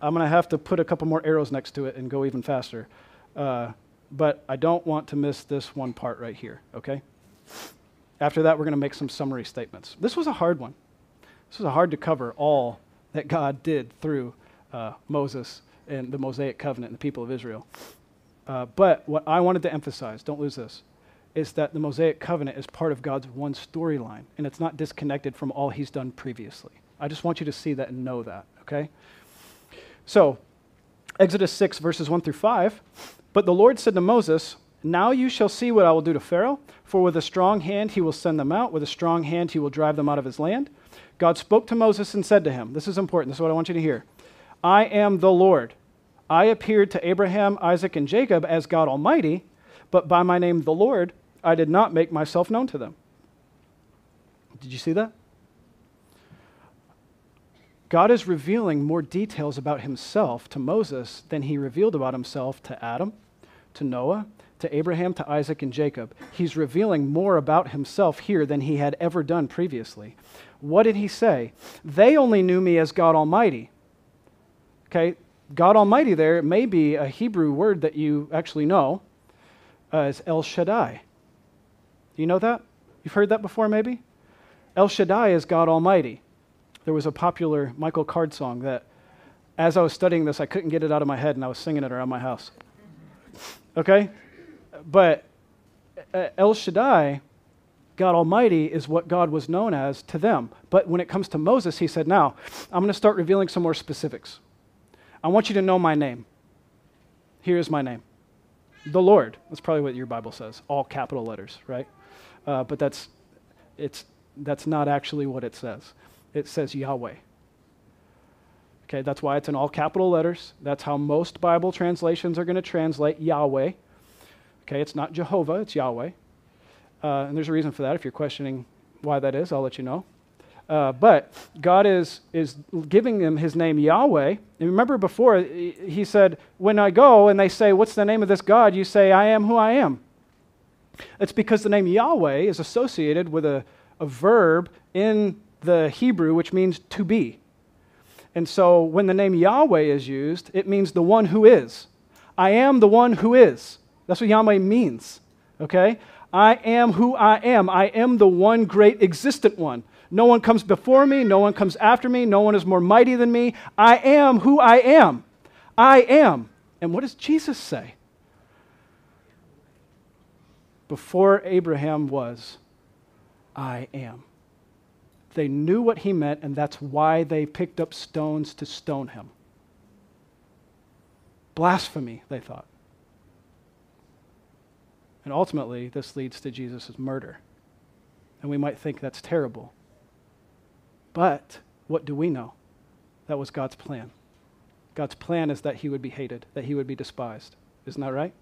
Speaker 1: I'm going to have to put a couple more arrows next to it and go even faster. Uh, but I don't want to miss this one part right here, okay? After that, we're going to make some summary statements. This was a hard one. This was hard to cover all that God did through uh, Moses and the Mosaic covenant and the people of Israel. Uh, but what I wanted to emphasize, don't lose this, is that the Mosaic covenant is part of God's one storyline, and it's not disconnected from all he's done previously. I just want you to see that and know that, okay? So, Exodus 6, verses 1 through 5. But the Lord said to Moses, Now you shall see what I will do to Pharaoh, for with a strong hand he will send them out, with a strong hand he will drive them out of his land. God spoke to Moses and said to him, This is important, this is what I want you to hear. I am the Lord. I appeared to Abraham, Isaac, and Jacob as God Almighty, but by my name, the Lord, I did not make myself known to them. Did you see that? God is revealing more details about himself to Moses than he revealed about himself to Adam, to Noah, to Abraham, to Isaac, and Jacob. He's revealing more about himself here than he had ever done previously. What did he say? They only knew me as God Almighty. Okay, God Almighty there may be a Hebrew word that you actually know as El Shaddai. Do you know that? You've heard that before, maybe? El Shaddai is God Almighty. There was a popular Michael Card song that, as I was studying this, I couldn't get it out of my head and I was singing it around my house. Okay? But uh, El Shaddai, God Almighty, is what God was known as to them. But when it comes to Moses, he said, Now, I'm going to start revealing some more specifics. I want you to know my name. Here is my name the Lord. That's probably what your Bible says, all capital letters, right? Uh, but that's, it's, that's not actually what it says. It says Yahweh. Okay, that's why it's in all capital letters. That's how most Bible translations are going to translate Yahweh. Okay, it's not Jehovah, it's Yahweh. Uh, and there's a reason for that. If you're questioning why that is, I'll let you know. Uh, but God is, is giving them his name Yahweh. And remember before, he said, When I go and they say, What's the name of this God? You say, I am who I am. It's because the name Yahweh is associated with a, a verb in the Hebrew which means to be. And so when the name Yahweh is used, it means the one who is. I am the one who is. That's what Yahweh means. Okay? I am who I am. I am the one great existent one. No one comes before me. No one comes after me. No one is more mighty than me. I am who I am. I am. And what does Jesus say? Before Abraham was, I am. They knew what he meant, and that's why they picked up stones to stone him. Blasphemy, they thought. And ultimately, this leads to Jesus' murder. And we might think that's terrible. But what do we know? That was God's plan. God's plan is that he would be hated, that he would be despised. Isn't that right?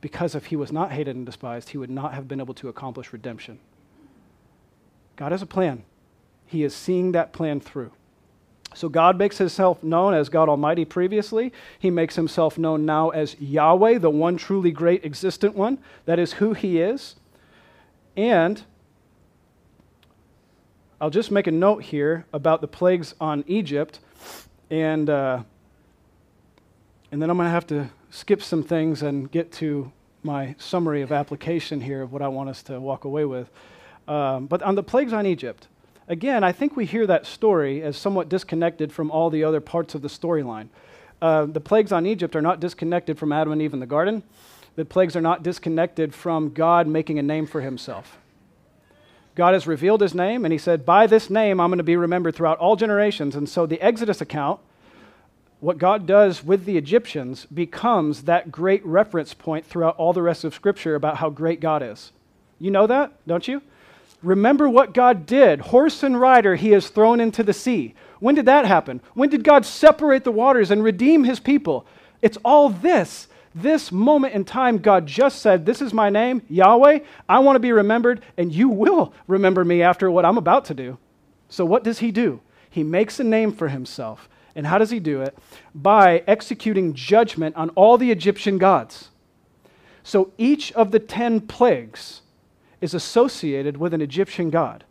Speaker 1: Because if he was not hated and despised, he would not have been able to accomplish redemption. God has a plan. He is seeing that plan through. So God makes himself known as God Almighty previously. He makes himself known now as Yahweh, the one truly great existent one. That is who he is. And I'll just make a note here about the plagues on Egypt. And, uh, and then I'm going to have to skip some things and get to my summary of application here of what I want us to walk away with. Um, but on the plagues on Egypt, again, I think we hear that story as somewhat disconnected from all the other parts of the storyline. Uh, the plagues on Egypt are not disconnected from Adam and Eve in the garden. The plagues are not disconnected from God making a name for himself. God has revealed his name, and he said, By this name I'm going to be remembered throughout all generations. And so the Exodus account what God does with the Egyptians becomes that great reference point throughout all the rest of Scripture about how great God is. You know that, don't you? Remember what God did. Horse and rider he has thrown into the sea. When did that happen? When did God separate the waters and redeem his people? It's all this. This moment in time, God just said, This is my name, Yahweh. I want to be remembered, and you will remember me after what I'm about to do. So, what does he do? He makes a name for himself And how does he do it? By executing judgment on all the Egyptian gods. So each of the 10 plagues is associated with an Egyptian god.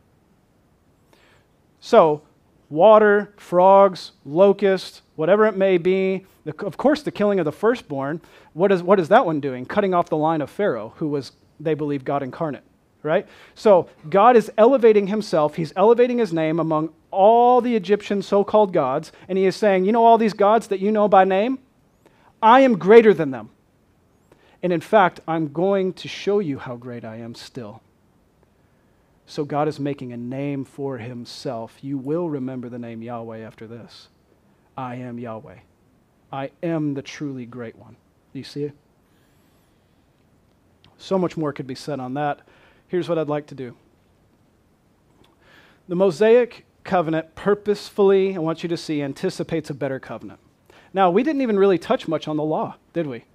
Speaker 1: So, water, frogs, locusts, whatever it may be, the, of course, the killing of the firstborn, what is, what is that one doing? Cutting off the line of Pharaoh, who was, they believe, God incarnate right? So God is elevating himself, he's elevating his name among all the Egyptian so called gods, and he is saying, You know, all these gods that you know by name? I am greater than them. And in fact, I'm going to show you how great I am still. So God is making a name for himself. You will remember the name Yahweh after this. I am Yahweh. I am the truly great one. Do you see it? So much more could be said on that. Here's what I'd like to do the Mosaic covenant purposefully, I want you to see, anticipates a better covenant. Now, we didn't even really touch much on the law, did we?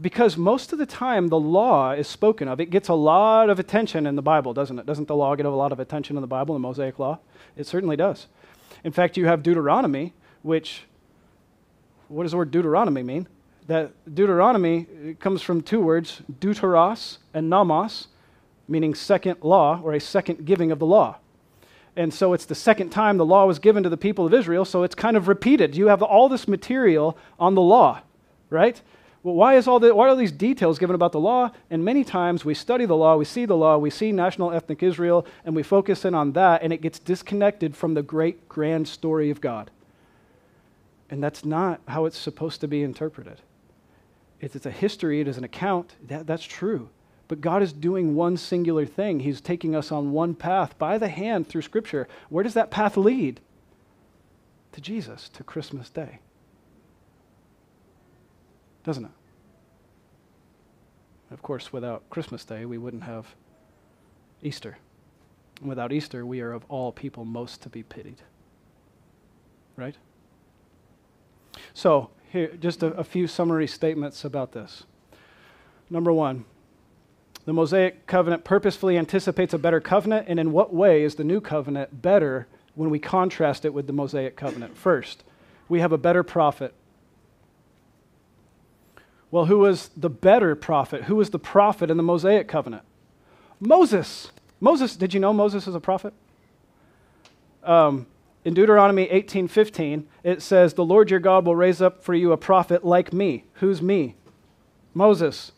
Speaker 1: Because most of the time the law is spoken of. It gets a lot of attention in the Bible, doesn't it? Doesn't the law get a lot of attention in the Bible, the Mosaic law? It certainly does. In fact, you have Deuteronomy, which, what does the word Deuteronomy mean? That Deuteronomy comes from two words, deuteros and nomos, meaning second law or a second giving of the law. And so it's the second time the law was given to the people of Israel, so it's kind of repeated. You have all this material on the law, right? Well, why, is all the, why are all these details given about the law? And many times we study the law, we see the law, we see national ethnic Israel, and we focus in on that, and it gets disconnected from the great grand story of God. And that's not how it's supposed to be interpreted. It's, it's a history, it is an account. That, that's true. But God is doing one singular thing. He's taking us on one path by the hand through Scripture. Where does that path lead? To Jesus, to Christmas Day. Doesn't it? Of course, without Christmas Day, we wouldn't have Easter. Without Easter, we are of all people most to be pitied. Right? So, here, just a, a few summary statements about this. Number one, the Mosaic covenant purposefully anticipates a better covenant, and in what way is the new covenant better when we contrast it with the Mosaic covenant? First, we have a better prophet. Well, who was the better prophet? Who was the prophet in the Mosaic covenant? Moses. Moses, did you know Moses is a prophet? Um, in Deuteronomy 18:15, it says, "The Lord your God will raise up for you a prophet like me." Who's me? Moses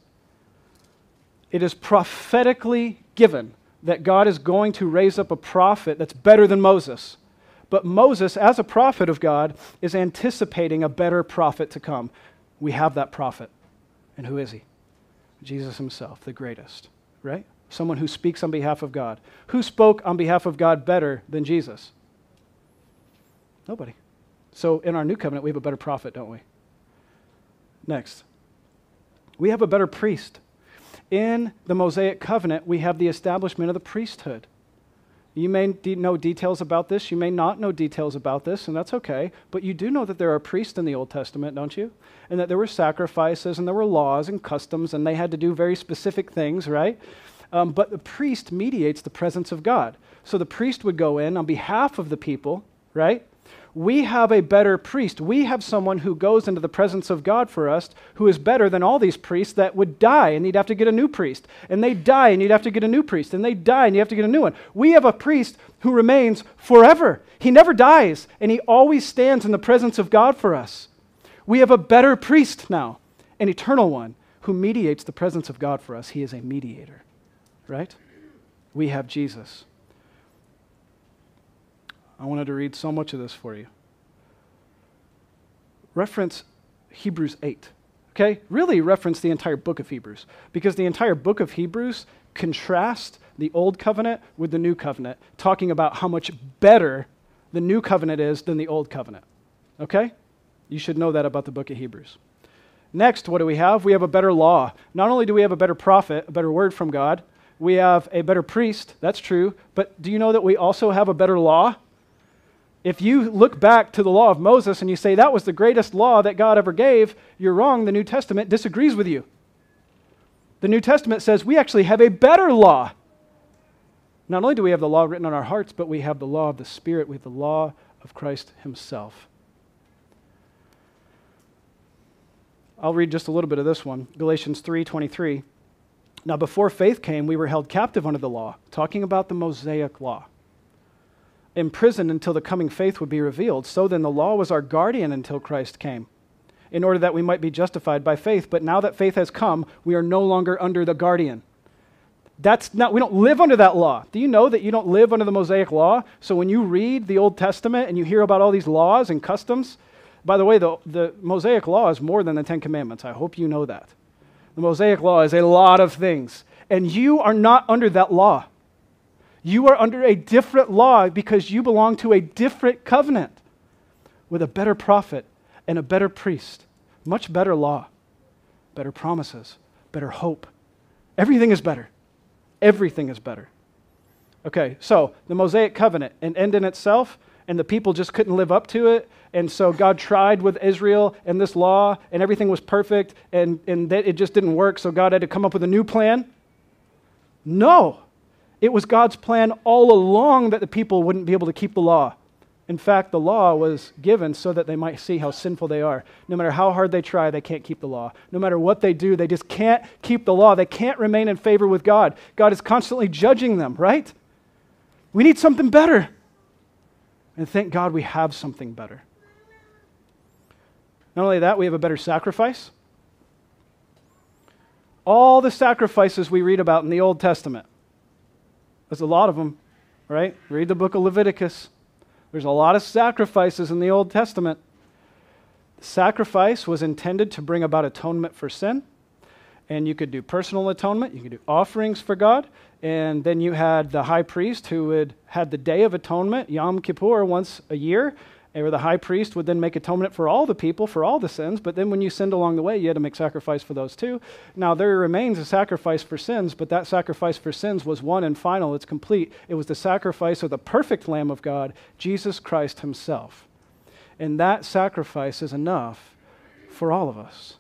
Speaker 1: it is prophetically given that God is going to raise up a prophet that's better than Moses. But Moses, as a prophet of God, is anticipating a better prophet to come. We have that prophet. And who is he? Jesus himself, the greatest, right? Someone who speaks on behalf of God. Who spoke on behalf of God better than Jesus? Nobody. So in our new covenant, we have a better prophet, don't we? Next, we have a better priest in the Mosaic covenant, we have the establishment of the priesthood. You may de- know details about this, you may not know details about this, and that's okay, but you do know that there are priests in the Old Testament, don't you? And that there were sacrifices and there were laws and customs, and they had to do very specific things, right? Um, but the priest mediates the presence of God. So the priest would go in on behalf of the people, right? We have a better priest. We have someone who goes into the presence of God for us who is better than all these priests that would die and you'd have to get a new priest. And they die and you'd have to get a new priest. And they die and you have to get a new one. We have a priest who remains forever. He never dies and he always stands in the presence of God for us. We have a better priest now, an eternal one who mediates the presence of God for us. He is a mediator, right? We have Jesus. I wanted to read so much of this for you. Reference Hebrews 8. Okay? Really reference the entire book of Hebrews because the entire book of Hebrews contrasts the old covenant with the new covenant, talking about how much better the new covenant is than the old covenant. Okay? You should know that about the book of Hebrews. Next, what do we have? We have a better law. Not only do we have a better prophet, a better word from God, we have a better priest, that's true, but do you know that we also have a better law? If you look back to the law of Moses and you say that was the greatest law that God ever gave, you're wrong. The New Testament disagrees with you. The New Testament says we actually have a better law. Not only do we have the law written on our hearts, but we have the law of the Spirit, we have the law of Christ Himself. I'll read just a little bit of this one. Galatians 3:23. Now before faith came, we were held captive under the law, talking about the Mosaic law. Imprisoned until the coming faith would be revealed. So then the law was our guardian until Christ came, in order that we might be justified by faith. But now that faith has come, we are no longer under the guardian. That's not, we don't live under that law. Do you know that you don't live under the Mosaic law? So when you read the Old Testament and you hear about all these laws and customs, by the way, the, the Mosaic law is more than the Ten Commandments. I hope you know that. The Mosaic law is a lot of things. And you are not under that law. You are under a different law because you belong to a different covenant with a better prophet and a better priest. Much better law, better promises, better hope. Everything is better. Everything is better. Okay, so the Mosaic covenant, an end in itself, and the people just couldn't live up to it. And so God tried with Israel and this law, and everything was perfect, and, and it just didn't work. So God had to come up with a new plan. No, it was God's plan all along that the people wouldn't be able to keep the law. In fact, the law was given so that they might see how sinful they are. No matter how hard they try, they can't keep the law. No matter what they do, they just can't keep the law. They can't remain in favor with God. God is constantly judging them, right? We need something better. And thank God we have something better. Not only that, we have a better sacrifice. All the sacrifices we read about in the Old Testament, there's a lot of them, right? Read the book of Leviticus. There's a lot of sacrifices in the Old Testament. Sacrifice was intended to bring about atonement for sin. And you could do personal atonement, you could do offerings for God, and then you had the high priest who would had the day of atonement, Yom Kippur, once a year, or the high priest would then make atonement for all the people for all the sins. But then when you sinned along the way, you had to make sacrifice for those too. Now there remains a sacrifice for sins, but that sacrifice for sins was one and final. It's complete. It was the sacrifice of the perfect Lamb of God, Jesus Christ Himself. And that sacrifice is enough for all of us.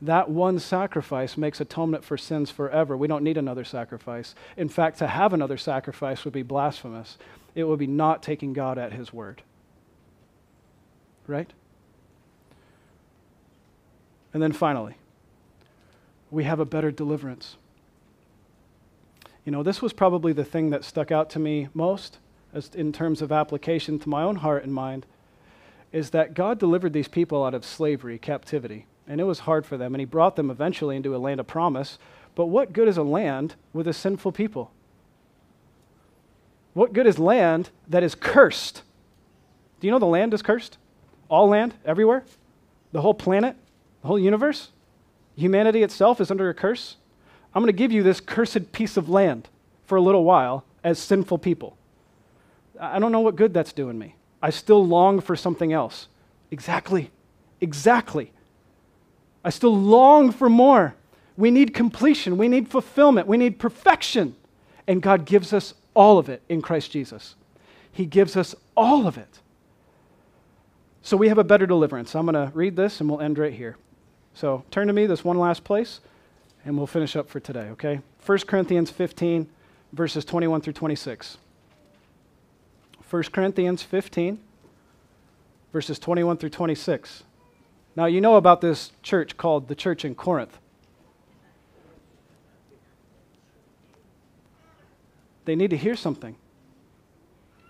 Speaker 1: That one sacrifice makes atonement for sins forever. We don't need another sacrifice. In fact, to have another sacrifice would be blasphemous. It would be not taking God at His word. Right? And then finally, we have a better deliverance. You know, this was probably the thing that stuck out to me most as in terms of application to my own heart and mind is that God delivered these people out of slavery, captivity and it was hard for them. And he brought them eventually into a land of promise. But what good is a land with a sinful people? What good is land that is cursed? Do you know the land is cursed? All land, everywhere? The whole planet? The whole universe? Humanity itself is under a curse? I'm going to give you this cursed piece of land for a little while as sinful people. I don't know what good that's doing me. I still long for something else. Exactly. Exactly. I still long for more. We need completion. We need fulfillment. We need perfection. And God gives us all of it in Christ Jesus. He gives us all of it. So we have a better deliverance. I'm going to read this and we'll end right here. So turn to me this one last place and we'll finish up for today, okay? 1 Corinthians 15, verses 21 through 26. 1 Corinthians 15, verses 21 through 26. Now, you know about this church called the church in Corinth. They need to hear something,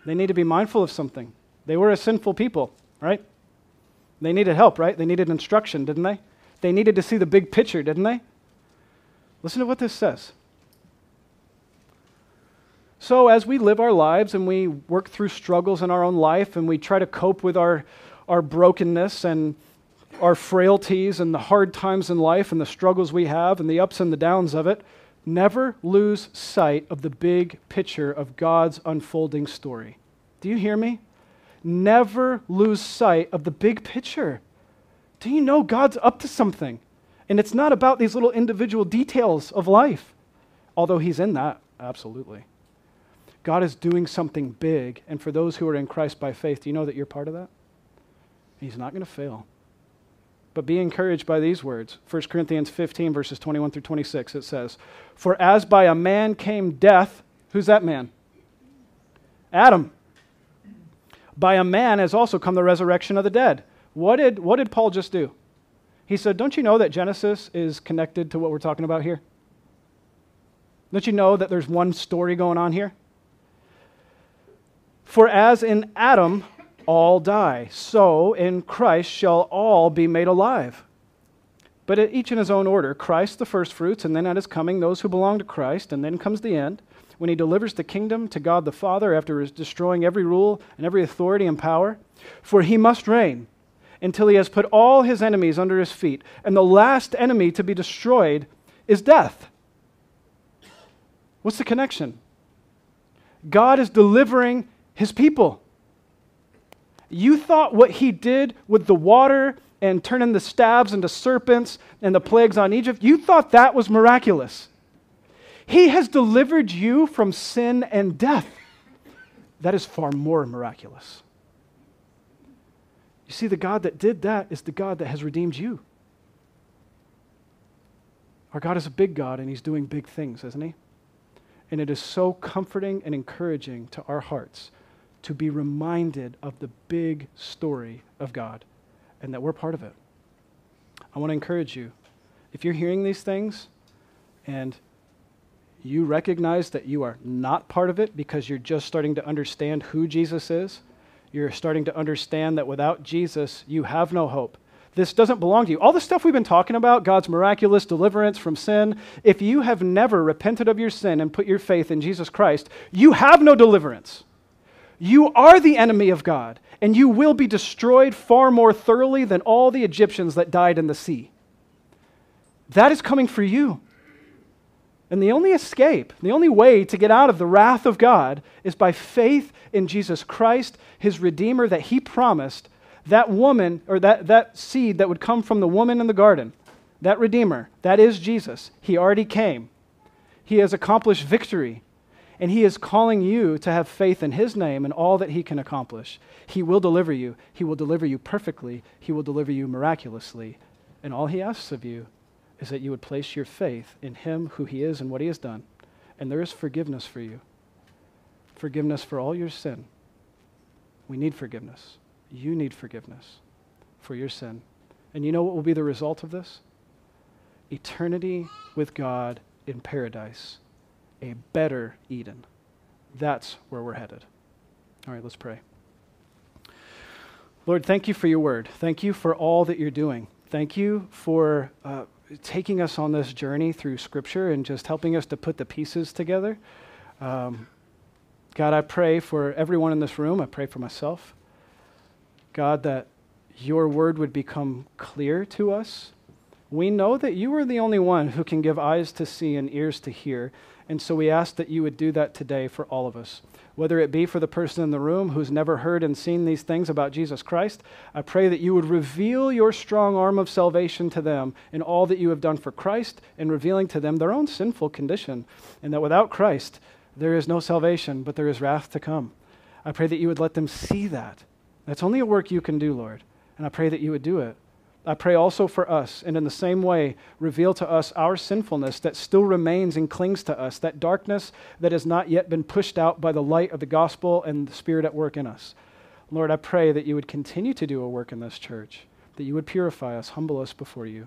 Speaker 1: they need to be mindful of something. They were a sinful people, right? They needed help, right? They needed instruction, didn't they? They needed to see the big picture, didn't they? Listen to what this says. So, as we live our lives and we work through struggles in our own life and we try to cope with our, our brokenness and our frailties and the hard times in life and the struggles we have and the ups and the downs of it, never lose sight of the big picture of God's unfolding story. Do you hear me? Never lose sight of the big picture. Do you know God's up to something? And it's not about these little individual details of life, although He's in that, absolutely. God is doing something big, and for those who are in Christ by faith, do you know that you're part of that? He's not going to fail. But be encouraged by these words. 1 Corinthians 15, verses 21 through 26, it says, For as by a man came death, who's that man? Adam. By a man has also come the resurrection of the dead. What did, what did Paul just do? He said, Don't you know that Genesis is connected to what we're talking about here? Don't you know that there's one story going on here? For as in Adam all die, so in Christ shall all be made alive. But each in his own order Christ the firstfruits, and then at his coming, those who belong to Christ, and then comes the end, when he delivers the kingdom to God the Father after destroying every rule and every authority and power. For he must reign until he has put all his enemies under his feet. And the last enemy to be destroyed is death. What's the connection? God is delivering his people. You thought what he did with the water and turning the stabs into serpents and the plagues on Egypt, you thought that was miraculous. He has delivered you from sin and death. That is far more miraculous. You see, the God that did that is the God that has redeemed you. Our God is a big God and He's doing big things, isn't He? And it is so comforting and encouraging to our hearts to be reminded of the big story of God and that we're part of it. I want to encourage you. If you're hearing these things and you recognize that you are not part of it because you're just starting to understand who Jesus is, you're starting to understand that without Jesus, you have no hope. This doesn't belong to you. All the stuff we've been talking about, God's miraculous deliverance from sin, if you have never repented of your sin and put your faith in Jesus Christ, you have no deliverance. You are the enemy of God, and you will be destroyed far more thoroughly than all the Egyptians that died in the sea. That is coming for you. And the only escape, the only way to get out of the wrath of God is by faith in Jesus Christ, his Redeemer, that he promised that woman, or that, that seed that would come from the woman in the garden, that Redeemer, that is Jesus. He already came. He has accomplished victory. And he is calling you to have faith in his name and all that he can accomplish. He will deliver you. He will deliver you perfectly. He will deliver you miraculously. And all he asks of you is that you would place your faith in Him, who He is, and what He has done. And there is forgiveness for you forgiveness for all your sin. We need forgiveness. You need forgiveness for your sin. And you know what will be the result of this? Eternity with God in paradise, a better Eden. That's where we're headed. All right, let's pray. Lord, thank you for your word. Thank you for all that you're doing. Thank you for. Uh, taking us on this journey through Scripture and just helping us to put the pieces together. Um, God, I pray for everyone in this room. I pray for myself. God, that your word would become clear to us. We know that you are the only one who can give eyes to see and ears to hear. And so we ask that you would do that today for all of us whether it be for the person in the room who's never heard and seen these things about Jesus Christ, I pray that you would reveal your strong arm of salvation to them in all that you have done for Christ and revealing to them their own sinful condition, and that without Christ, there is no salvation, but there is wrath to come. I pray that you would let them see that. That's only a work you can do, Lord, and I pray that you would do it. I pray also for us, and in the same way, reveal to us our sinfulness that still remains and clings to us, that darkness that has not yet been pushed out by the light of the gospel and the Spirit at work in us. Lord, I pray that you would continue to do a work in this church, that you would purify us, humble us before you,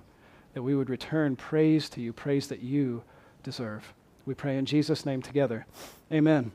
Speaker 1: that we would return praise to you, praise that you deserve. We pray in Jesus' name together. Amen.